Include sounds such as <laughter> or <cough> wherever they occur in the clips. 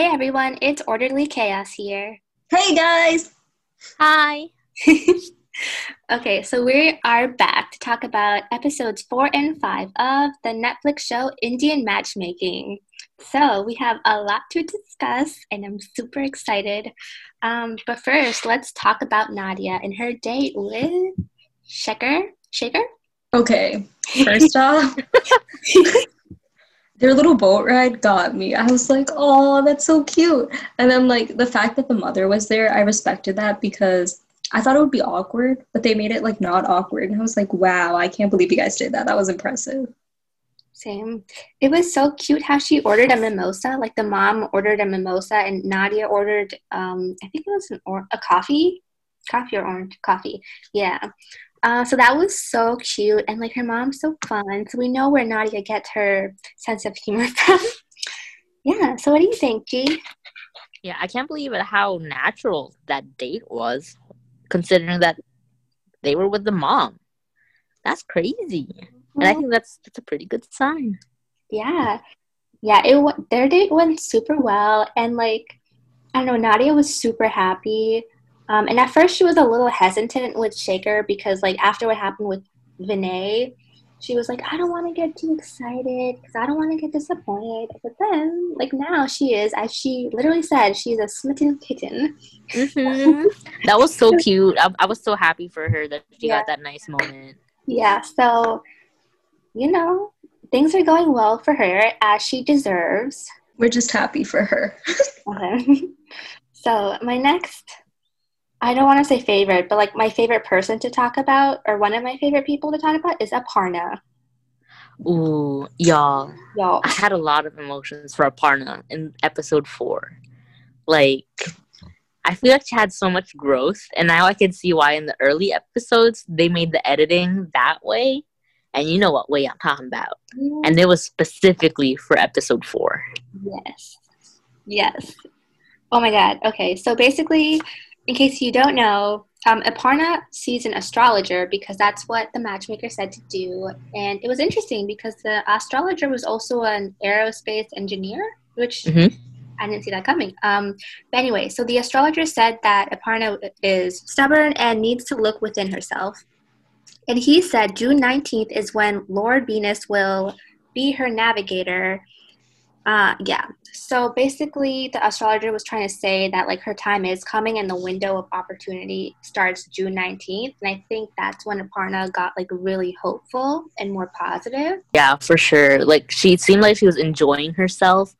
Hey everyone, it's Orderly Chaos here. Hey guys! Hi! <laughs> okay, so we are back to talk about episodes four and five of the Netflix show Indian Matchmaking. So we have a lot to discuss, and I'm super excited. Um, but first, let's talk about Nadia and her date with Shekar. Shekar? Okay, <laughs> first off, <laughs> their little boat ride got me. I was like, oh, that's so cute. And then, like, the fact that the mother was there, I respected that because I thought it would be awkward, but they made it, like, not awkward. And I was like, wow, I can't believe you guys did that. That was impressive. Same. It was so cute how she ordered a mimosa. Like, the mom ordered a mimosa, and Nadia ordered, um, I think it was an or- a coffee. Coffee or orange? Coffee. Yeah. Uh, so that was so cute, and like her mom's so fun. So we know where Nadia gets her sense of humor <laughs> from. yeah. So what do you think, G? Yeah, I can't believe it how natural that date was, considering that they were with the mom. That's crazy, and I think that's that's a pretty good sign. Yeah, yeah. It their date went super well, and like I don't know, Nadia was super happy. Um, and at first, she was a little hesitant with Shekar because, like, after what happened with Vinay, she was like, I don't want to get too excited because I don't want to get disappointed. But then, like, now she is, as she literally said, she's a smitten kitten. Mm-hmm. that was so <laughs> cute. I, I, was so happy for her that she yeah. got that nice moment. Yeah. So, you know, things are going well for her as she deserves. We're just happy for her. <laughs> okay. <laughs> So, my next I don't want to say favorite, but like my favorite person to talk about, or one of my favorite people to talk about, is Aparna. Ooh, y'all. Y'all. I had a lot of emotions for Aparna in episode four. Like, I feel like she had so much growth, and now I can see why in the early episodes they made the editing that way. And you know what way I'm talking about. Mm. And it was specifically for episode four. Yes. Yes. Oh my god. Okay, so basically, in case you don't know, um, Aparna sees an astrologer because that's what the matchmaker said to do. And it was interesting because the astrologer was also an aerospace engineer, which mm-hmm. I didn't see that coming. Um, but anyway, so the astrologer said that Aparna is stubborn and needs to look within herself. And he said June 19th is when Lord Venus will be her navigator uh, yeah. So basically, the astrologer was trying to say that like her time is coming and the window of opportunity starts June 19th. And I think that's when Aparna got like really hopeful and more positive. Yeah, for sure. Like she seemed like she was enjoying herself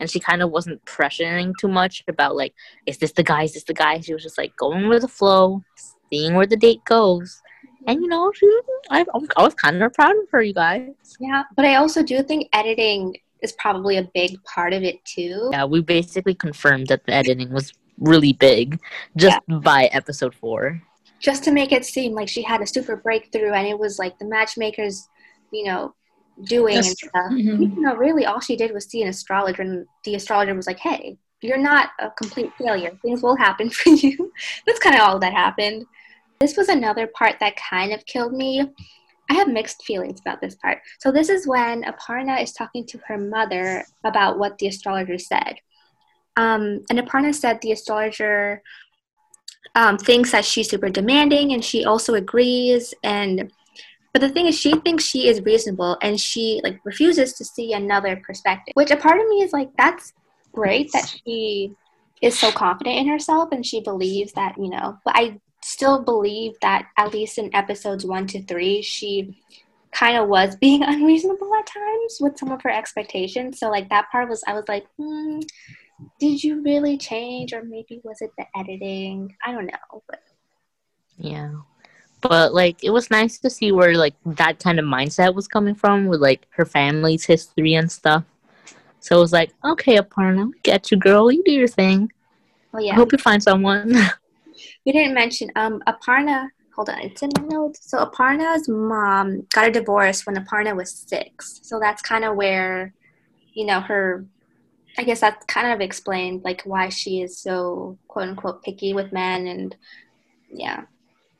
and she kind of wasn't pressuring too much about like, is this the guy? Is this the guy? She was just like going with the flow, seeing where the date goes. And you know, she, I, I was kind of proud of her, you guys. Yeah, but I also do think editing is probably a big part of it too. Yeah, we basically confirmed that the editing was really big just yeah. by episode four. Just to make it seem like she had a super breakthrough and it was like the matchmakers, you know, doing That's and stuff. Mm-hmm. You know, really all she did was see an astrologer and the astrologer was like, Hey, you're not a complete failure. Things will happen <laughs> for you. That's kind of all that happened. This was another part that kind of killed me I have mixed feelings about this part. So this is when Aparna is talking to her mother about what the astrologer said. Um, and Aparna said the astrologer um, thinks that she's super demanding, and she also agrees. And but the thing is, she thinks she is reasonable, and she like refuses to see another perspective. Which a part of me is like, that's great that she is so confident in herself and she believes that you know. But I still believe that at least in episodes one to three, she kind of was <laughs> being unreasonable at times with some of her expectations. So like that part was, I was like, hmm, did you really change, or maybe was it the editing? I don't know, but yeah. But like it was nice to see where like that kind of mindset was coming from with like her family's history and stuff. So it was like, okay, Aparna, we get you, girl. You do your thing. Oh yeah. I hope you find someone. <laughs> we didn't mention um Aparna. Hold on, it's in the notes. So Aparna's mom got a divorce when Aparna was six. So that's kind of where, you know, her. I guess that kind of explained like why she is so quote unquote picky with men and yeah.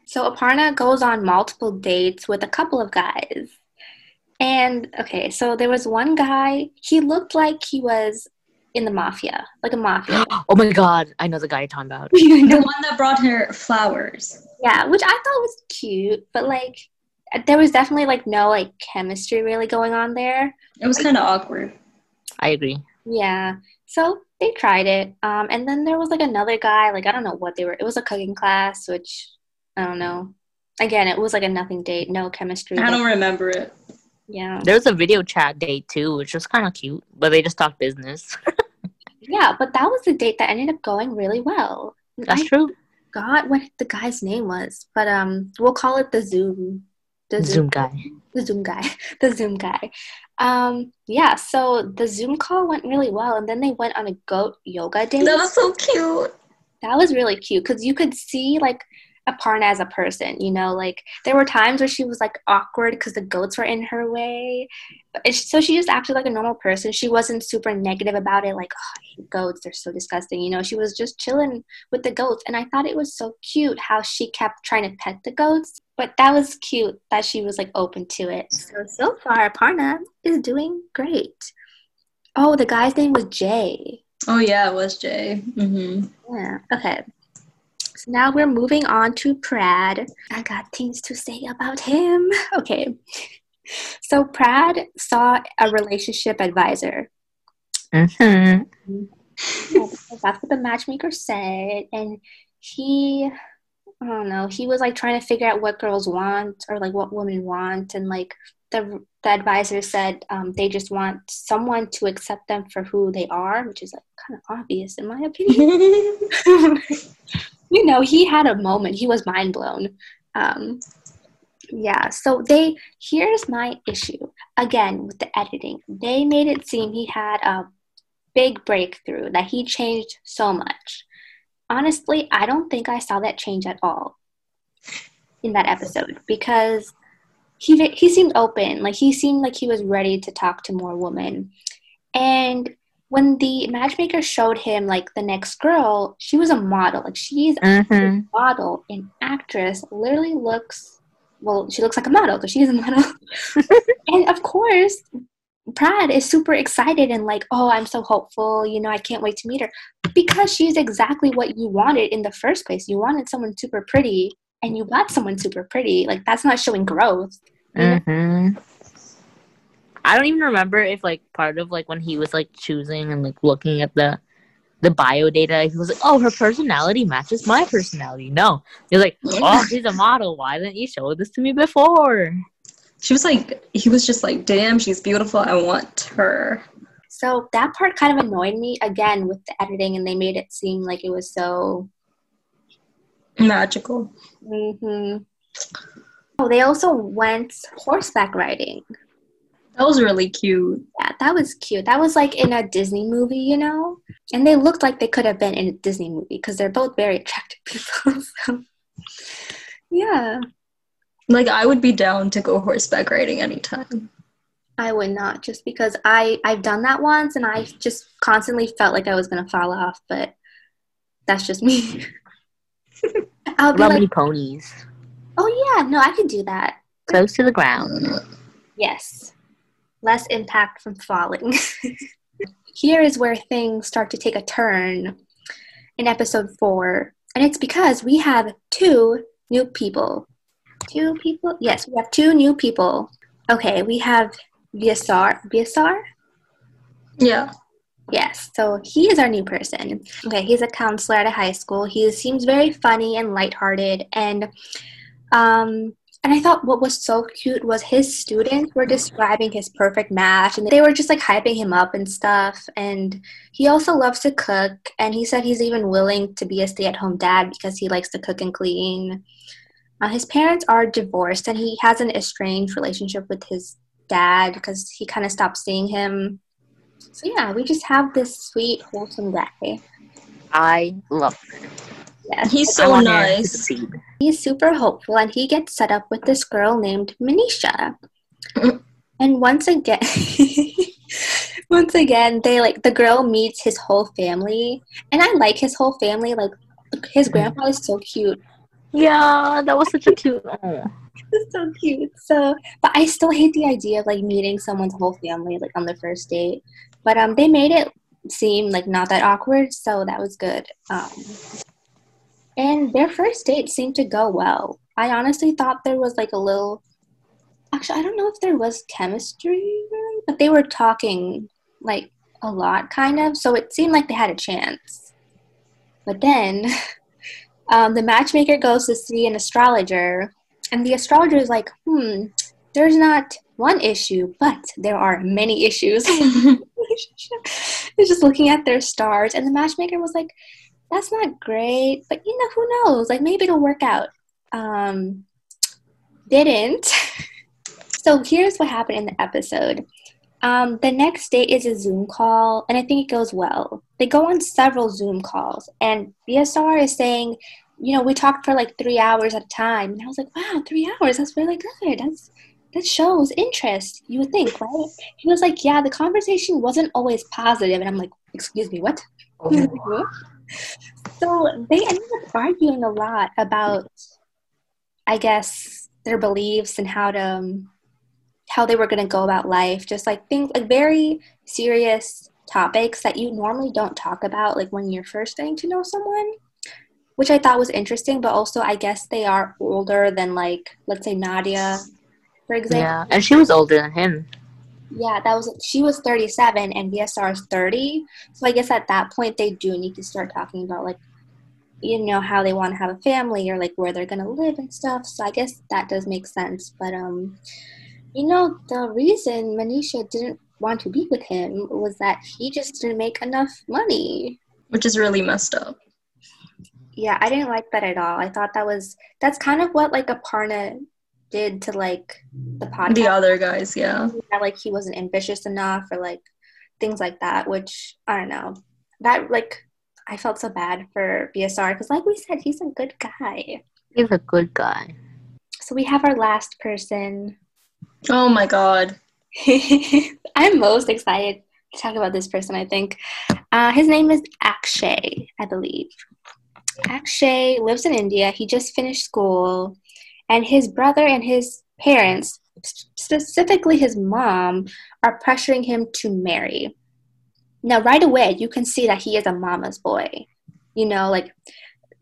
So Aparna goes on multiple dates with a couple of guys. And okay, so there was one guy, he looked like he was in the mafia, like a mafia. <gasps> oh my god, I know the guy you're talking about. <laughs> the one that brought her flowers. Yeah, which I thought was cute, but like there was definitely like no like chemistry really going on there. It was kind of awkward. I agree. Yeah. So they tried it. Um, and then there was like another guy, like I don't know what they were. It was a cooking class, which I don't know. Again, it was like a nothing date, no chemistry. I don't remember it. Yeah. There was a video chat date too, which was kind of cute, but they just talked business. <laughs> yeah, but that was the date that ended up going really well. That's I true. Got what the guy's name was, but um, we'll call it the Zoom. The Zoom, Zoom guy. The Zoom guy. <laughs> The Zoom guy. Um, yeah, so the Zoom call went really well, and then they went on a goat yoga date. That was so cute. That was really cute because you could see like Aparna as a person, you know, like there were times where she was like awkward because the goats were in her way. So she just acted like a normal person. She wasn't super negative about it, like, oh, I hate goats, they're so disgusting. You know, she was just chilling with the goats. And I thought it was so cute how she kept trying to pet the goats. But that was cute that she was like open to it. So, so far, Aparna is doing great. Oh, the guy's name was Jay. Oh, yeah, it was Jay. Mm-hmm. Yeah, okay. So now we're moving on to Prad. I got things to say about him. <laughs> Okay. So Prad saw a relationship advisor. Mm-hmm. That's what the matchmaker said. And he, I don't know, he was like trying to figure out what girls want or like what women want. And like the, the advisor said um, they just want someone to accept them for who they are, which is like kind of obvious in my opinion. <laughs> you know, he had a moment. He was mind blown. Um, yeah, so they, here's my issue again with the editing. They made it seem he had a big breakthrough, that he changed so much. Honestly, I don't think I saw that change at all in that episode because he he seemed open like he seemed like he was ready to talk to more women and when the matchmaker showed him like the next girl, she was a model. Like she's mm-hmm. a model, an actress. Literally looks well. She looks like a model because she's a model. <laughs> and of course, Prad is super excited and like, oh, I'm so hopeful. You know, I can't wait to meet her because she's exactly what you wanted in the first place. You wanted someone super pretty, and you got someone super pretty. Like that's not showing growth. Mm-hmm. I don't even remember if like part of like when he was like choosing and like looking at the the bio data, he was like, "Oh, her personality matches my personality." No, he's like, "Oh, she's a model. Why didn't you show this to me before?" She was like, he was just like, "Damn, she's beautiful. I want her." So that part kind of annoyed me again with the editing, and they made it seem like it was so magical. Mm-hmm. Oh, they also went horseback riding. That was really cute. Yeah, that was cute. That was like in a Disney movie, you know? And they looked like they could have been in a Disney movie because they're both very attractive <laughs> people. So, yeah. Like, I would be down to go horseback riding anytime. I would not, just because I, I've done that once and I just constantly felt like I was going to fall off, but that's just me. <laughs> I'll be like, ponies. Oh, yeah, no, I could do that. Close to the ground. Yes less impact from falling. <laughs> Here is where things start to take a turn in episode four, and it's because we have two new people. Two people? Yes, we have two new people. Okay, we have Vyasar. Vyasar? Yeah. Yes, so he is our new person. Okay, he's a counselor at a high school. He seems very funny and lighthearted, and um, and I thought what was so cute was his students were describing his perfect match and they were just like hyping him up and stuff. And he also loves to cook. And he said he's even willing to be a stay at home dad because he likes to cook and clean. Uh, his parents are divorced and he has an estranged relationship with his dad because he kind of stopped seeing him. So, yeah, we just have this sweet, wholesome guy. I love him. Yeah, he's so nice. He's super hopeful and he gets set up with this girl named Manisha. <laughs> and once again <laughs> once again they like the girl meets his whole family and I like his whole family like his grandpa is so cute. Yeah, that was such a cute <laughs> It's so cute. So, but I still hate the idea of like meeting someone's whole family like on the first date. But um, they made it seem like not that awkward, so that was good. Um, and their first date seemed to go well. I honestly thought there was like a little. Actually, I don't know if there was chemistry, but they were talking like a lot, kind of. So it seemed like they had a chance. But then, <laughs> um, the matchmaker goes to see an astrologer, and the astrologer is like, "Hmm, there's not one issue, but there are many issues." They're <laughs> <laughs> just looking at their stars, and the matchmaker was like, "That's not great, but you know, who knows? Like maybe it'll work out." Um, didn't. <laughs> so here's what happened in the episode. Um, the next day is a Zoom call, and I think it goes well. They go on several Zoom calls, and Vyasar is saying, you know, we talked for like three hours at a time, and I was like, wow, three hours, that's really good. That's that shows interest. You would think, right? He was like, yeah, the conversation wasn't always positive. and I'm like, excuse me, what? Oh. <laughs> so they ended up arguing a lot about, I guess, their beliefs and how to. Um, how they were going to go about life, just like things like very serious topics that you normally don't talk about, like when you're first getting to know someone, which I thought was interesting. But also, I guess they are older than like, let's say Nadia, for example. Yeah, and she was older than him. Yeah, that was she was 37 and Vyasar is 30. So I guess at that point they do need to start talking about like you know how they want to have a family or like where they're going to live and stuff. So I guess that does make sense, but um you know, the reason Manisha didn't want to be with him was that he just didn't make enough money. Which is really messed up. Yeah, I didn't like that at all. I thought that was that's kind of what like Aparna did to like the podcast. The other guys, yeah. That, like he wasn't ambitious enough or like things like that, which I don't know. That like I felt so bad for Vyasar because like we said, he's a good guy. He's a good guy. So we have our last person Oh my god. <laughs> I'm most excited to talk about this person, I think. Uh, his name is Akshay, I believe. Akshay lives in India. He just finished school, and his brother and his parents, specifically his mom, are pressuring him to marry. Now, right away, you can see that he is a mama's boy. You know, like,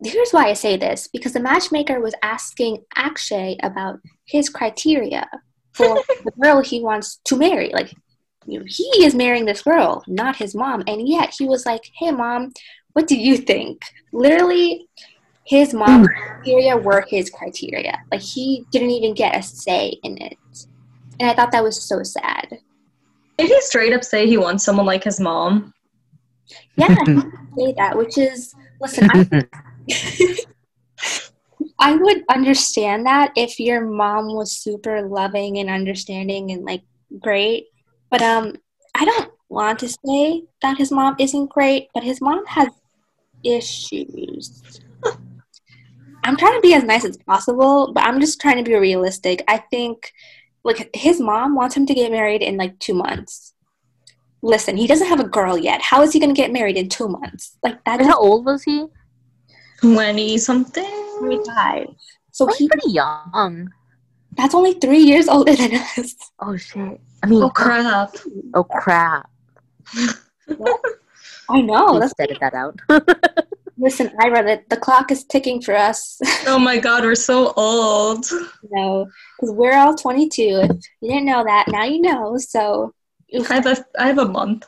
here's why I say this because the matchmaker was asking Akshay about his criteria for the girl he wants to marry. Like, you know, he is marrying this girl, not his mom. And yet he was like, hey, mom, what do you think? Literally, his mom's hmm. criteria were his criteria. Like, he didn't even get a say in it. And I thought that was so sad. Did he straight up say he wants someone like his mom? Yeah, say that, which is, listen, I, <laughs> I would understand that if your mom was super loving and understanding and like great. But um I don't want to say that his mom isn't great, but his mom has issues. I'm trying to be as nice as possible, but I'm just trying to be realistic. I think like his mom wants him to get married in like 2 months. Listen, he doesn't have a girl yet. How is he going to get married in 2 months? Like that How old was he? 20 something 25 so he's pretty young. That's only three years older than us. Oh shit. I mean oh crap. oh crap. <laughs> I know let's edit that out. <laughs> Listen i read it the clock is ticking for us. <laughs> Oh my god we're so old. No because we're all 22 if you didn't know that now you know so. I have a I have a month.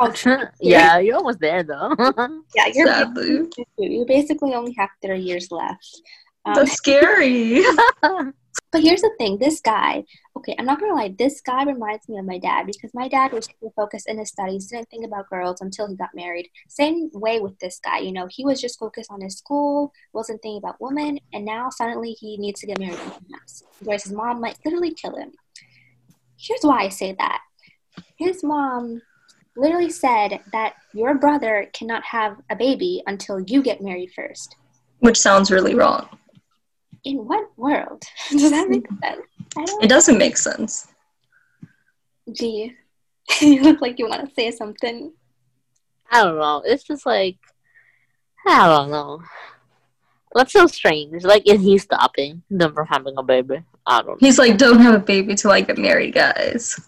Oh, true. yeah, you're almost there though. <laughs> yeah, you're Sadly. you basically only have three years left. Um, That's scary. <laughs> but here's the thing: this guy. Okay, I'm not gonna lie. This guy reminds me of my dad because my dad was super focused in his studies, didn't think about girls until he got married. Same way with this guy. You know, he was just focused on his school, wasn't thinking about women, and now suddenly he needs to get married. Whereas his mom might literally kill him. Here's why I say that. His mom literally said that your brother cannot have a baby until you get married first. Which sounds really wrong. In what world <laughs> does that make sense? It doesn't make sense. Gee, <laughs> you look like you want to say something. I don't know. It's just like I don't know. That's so strange? Like, is he stopping them from having a baby? I don't. Know. He's like, don't have a baby till I get married, guys.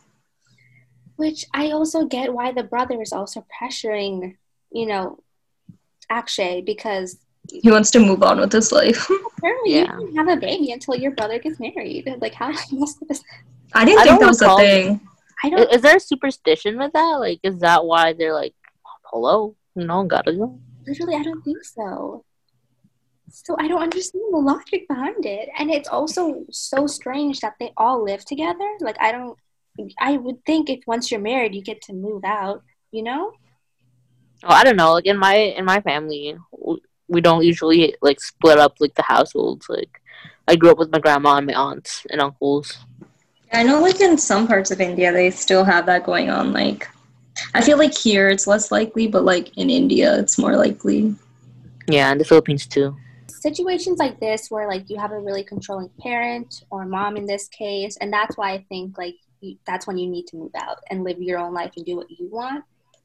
Which I also get why the brother is also pressuring, you know, Akshay because he wants to move on with his life. <laughs> apparently, yeah. you can have a baby until your brother gets married. Like, how messed up is? I didn't I think that was a thing. I don't. Is there a superstition with that? Like, is that why they're like, hello, no, gotta go? Literally, I don't think so. So I don't understand the logic behind it, and it's also so strange that they all live together. Like, I don't. I would think if once you're married, you get to move out. You know. Oh, I don't know. Like in my in my family, we don't usually like split up like the households. Like I grew up with my grandma and my aunts and uncles. I know, like in some parts of India, they still have that going on. Like, I feel like here it's less likely, but like in India, it's more likely. Yeah, in the Philippines too. Situations like this, where like you have a really controlling parent or mom in this case, and that's why I think like you, that's when you need to move out and live your own life and do what you want.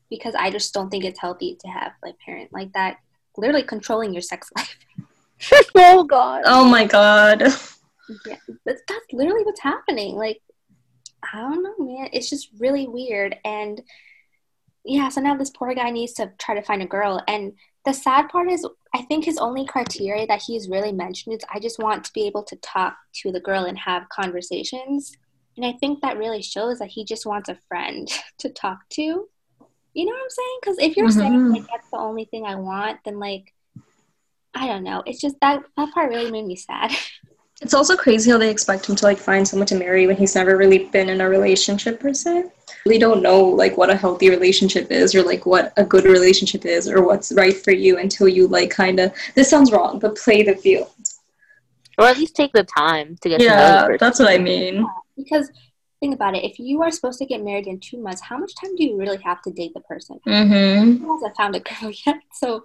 Because I just don't think it's healthy to have like parent like that literally controlling your sex life. <laughs> oh God. Oh my God yeah, that's, that's literally what's happening. Like, I don't know, man. It's just really weird. And yeah, so now this poor guy needs to try to find a girl. And the sad part is, I think his only criteria that he's really mentioned is I just want to be able to talk to the girl and have conversations. And I think that really shows that he just wants a friend <laughs> to talk to. You know what I'm saying? Because if you're mm-hmm. saying like that's the only thing I want, then like I don't know. It's just that that part really made me sad. <laughs> It's also crazy how they expect him to like find someone to marry when he's never really been in a relationship per se. We don't know like what a healthy relationship is or like what a good relationship is or what's right for you until you like kind of this sounds wrong, but play the field. Or at least take the time to get yeah, to know Yeah, that's what I mean. Because think about it, if you are supposed to get married in two months, how much time do you really have to date the person? Mm-hmm. He hasn't found a girl <laughs> yet, so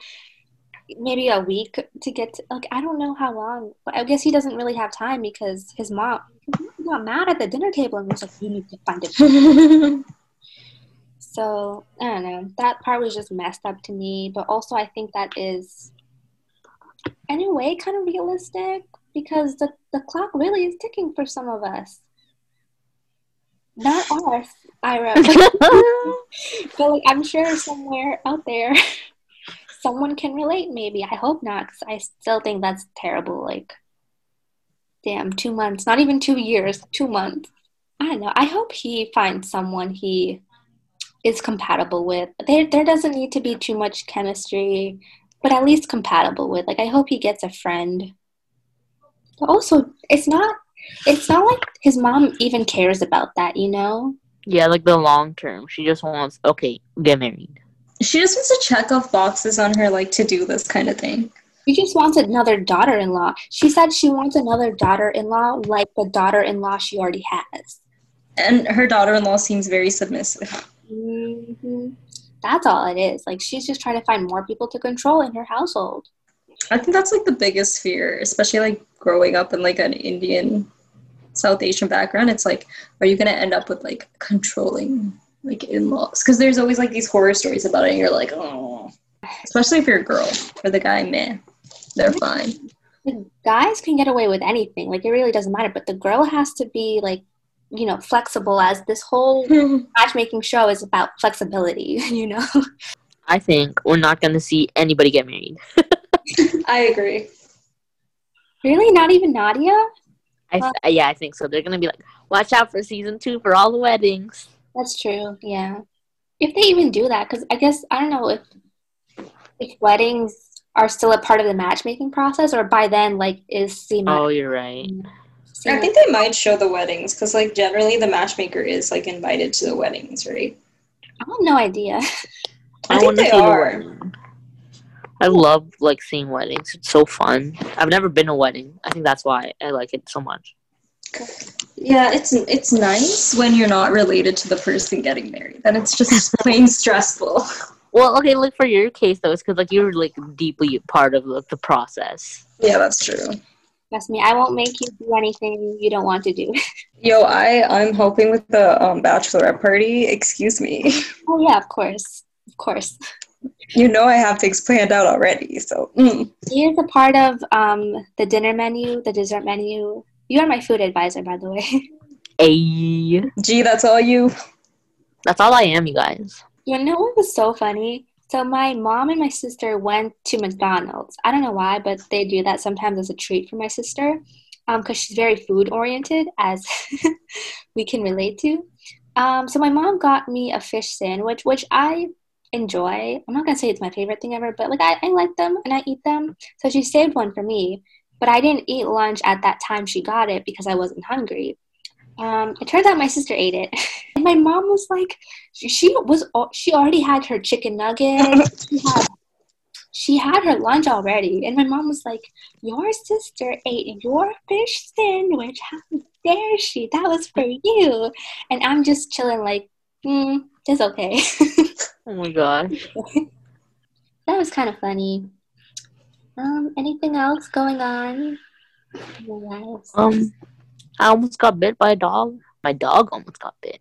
maybe a week to get to, like I don't know how long. But I guess he doesn't really have time because his mom got mad at the dinner table and was like, "You need to find it." <laughs> so I don't know. That part was just messed up to me, but also I think that is, in a way, kind of realistic because the the clock really is ticking for some of us. Not us, Ira. <laughs> but like I'm sure somewhere out there <laughs> someone can relate maybe. I hope not because i still think that's terrible like damn two months not even two years two months. I don't know. I hope he finds someone he is compatible with. There, there doesn't need to be too much chemistry but at least compatible with. Like i hope he gets a friend. But also it's not it's not like his mom even cares about that you know yeah like the long term she just wants okay get married she just wants to check off boxes on her like to do this kind of thing. She just wants another daughter-in-law. She said she wants another daughter-in-law like the daughter-in-law she already has. And her daughter-in-law seems very submissive. Mm-hmm. That's all it is. Like she's just trying to find more people to control in her household. I think that's like the biggest fear, especially like growing up in like an Indian South Asian background. It's like, are you gonna end up with like controlling like in-laws? Because there's always like these horror stories about it and you're like oh. Especially if you're a girl for the guy man they're fine. The guys can get away with anything like it really doesn't matter but the girl has to be like you know flexible as this whole <laughs> matchmaking show is about flexibility <laughs> you know? I think we're not going to see anybody get married <laughs> i agree really not even nadia I th- uh, yeah i think so they're going to be like watch out for season two for all the weddings that's true. Yeah. If they even do that, because I guess I don't know if if weddings are still a part of the matchmaking process, or by then, like, is Sima. Oh, you're right. I think they might show the weddings because, like, generally the matchmaker is like invited to the weddings, right? I have no idea. I, I think they are. I love like seeing weddings. It's so fun. I've never been to a wedding. I think that's why I like it so much. Yeah, it's it's nice when you're not related to the person getting married. Then it's just <laughs> plain stressful. Well, okay, look for your case though, it's because like you're like deeply part of like, the process. Yeah, that's true. Trust me, I won't make you do anything you don't want to do. <laughs> Yo, I I'm helping with the um, bachelorette party. Excuse me. <laughs> Oh yeah, of course, of course. You know I have things planned out already, so. Mm. He is a part of um, the dinner menu, the dessert menu, you are my food advisor, by the way. <laughs> Hey. Gee, that's all you. That's all I am, you guys. You know what was so funny? So my mom and my sister went to McDonald's. I don't know why, but they do that sometimes as a treat for my sister, because um, she's very food oriented, as <laughs> we can relate to. Um, so my mom got me a fish sandwich, which I enjoy. I'm not gonna say it's my favorite thing ever, but like I, I like them and I eat them. So she saved one for me, but I didn't eat lunch at that time she got it because I wasn't hungry. Um, it turns out my sister ate it, <laughs> and my mom was like, she was she already had her chicken nugget. <laughs> she had she had her lunch already, and my mom was like, "Your sister ate your fish sandwich. How dare she? That was for you." And I'm just chilling, like, hmm, it's okay. <laughs> oh my gosh, <laughs> that was kind of funny. Um, anything else going on? Um, I almost got bit by a dog. My dog almost got bit.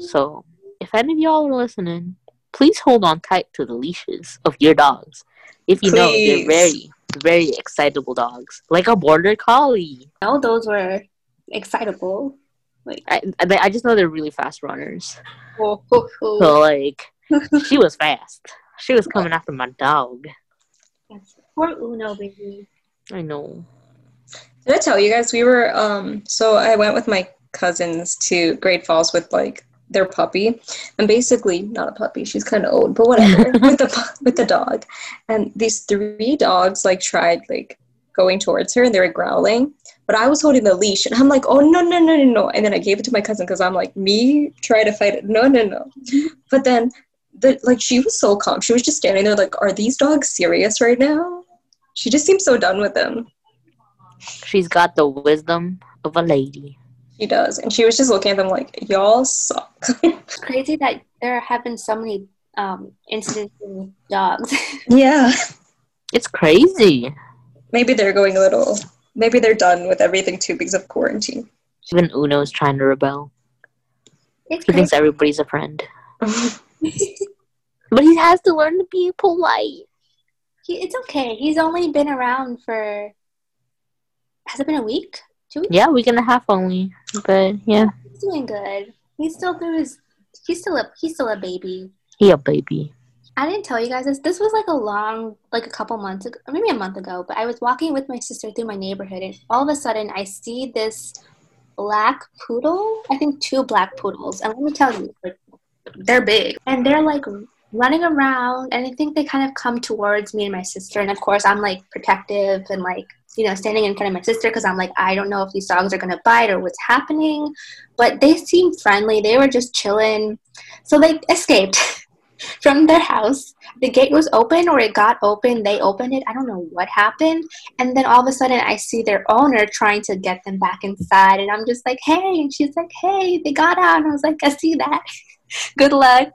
So, if any of y'all are listening, please hold on tight to the leashes of your dogs. If you please. know they're very, very excitable dogs, like a border collie. No, those were excitable. Like I, I just know they're really fast runners. Oh, oh, oh. So like, she was fast. She was coming after my dog. Poor Uno, baby. I know. Did I tell you guys we were um so I went with my cousins to Great Falls with like their puppy. And basically not a puppy she's kind of old but whatever <laughs> with the with the dog. And these three dogs like tried like going towards her and they were growling but I was holding the leash and I'm like oh no no no no no. And then I gave it to my cousin because I'm like me? Try to fight it. No no no. But then the like she was so calm she was just standing there like are these dogs serious right now she just seems so done with them She's got the wisdom of a lady. She does. And she was just looking at them like, y'all suck. it's <laughs> crazy that there have been so many um, incidents with dogs. <laughs> yeah. It's crazy. Maybe they're going a little, maybe they're done with everything too because of quarantine. Even Uno's trying to rebel. It's he crazy. thinks everybody's a friend. <laughs> but he has to learn to be polite. He, it's okay. He's only been around for has it been a week? Two weeks? Yeah, a week and a half only. But yeah. He's doing good. He's still through his he's still a he's still a baby. He a baby. I didn't tell you guys this. This was like a long, like a couple months ago, maybe a month ago. But I was walking with my sister through my neighborhood, and all of a sudden, I see this black poodle. I think two black poodles, and let me tell you, like, they're big, and they're like running around. And I think they kind of come towards me and my sister, and of course, I'm like protective and like you know, standing in front of my sister because I'm like, I don't know if these dogs are gonna bite or what's happening. But they seemed friendly. They were just chilling. So they escaped <laughs> from their house. The gate was open or it got open. They opened it. I don't know what happened. And then all of a sudden I see their owner trying to get them back inside. And I'm just like, hey. And she's like, hey, they got out. And I was like, I see that. <laughs> Good luck.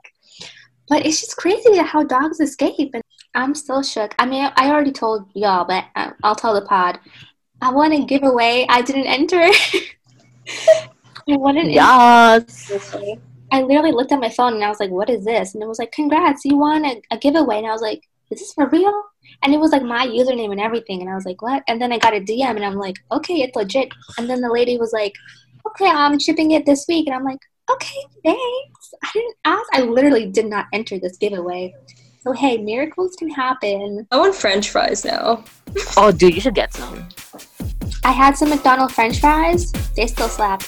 But it's just crazy how dogs escape. And I'm still shook. I mean, I already told y'all, but uh, I'll tell the pod. I won a giveaway. I didn't enter. <laughs> I won an yes. I literally looked at my phone and I was like, "What is this?" And it was like, "Congrats, you won a, a giveaway." And I was like, "Is this for real?" And it was like my username and everything. And I was like, "What?" And then I got a DM and I'm like, "Okay, it's legit." And then the lady was like, "Okay, I'm shipping it this week." And I'm like, "Okay, thanks." I didn't ask. I literally did not enter this giveaway. So hey, miracles can happen. Oh, I want French fries now. <laughs> oh, dude, you should get some. I had some McDonald's French fries. They still slap.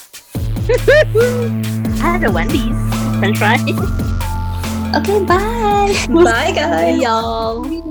I had a Wendy's French fry. okay, bye. Bye, guys. y'all.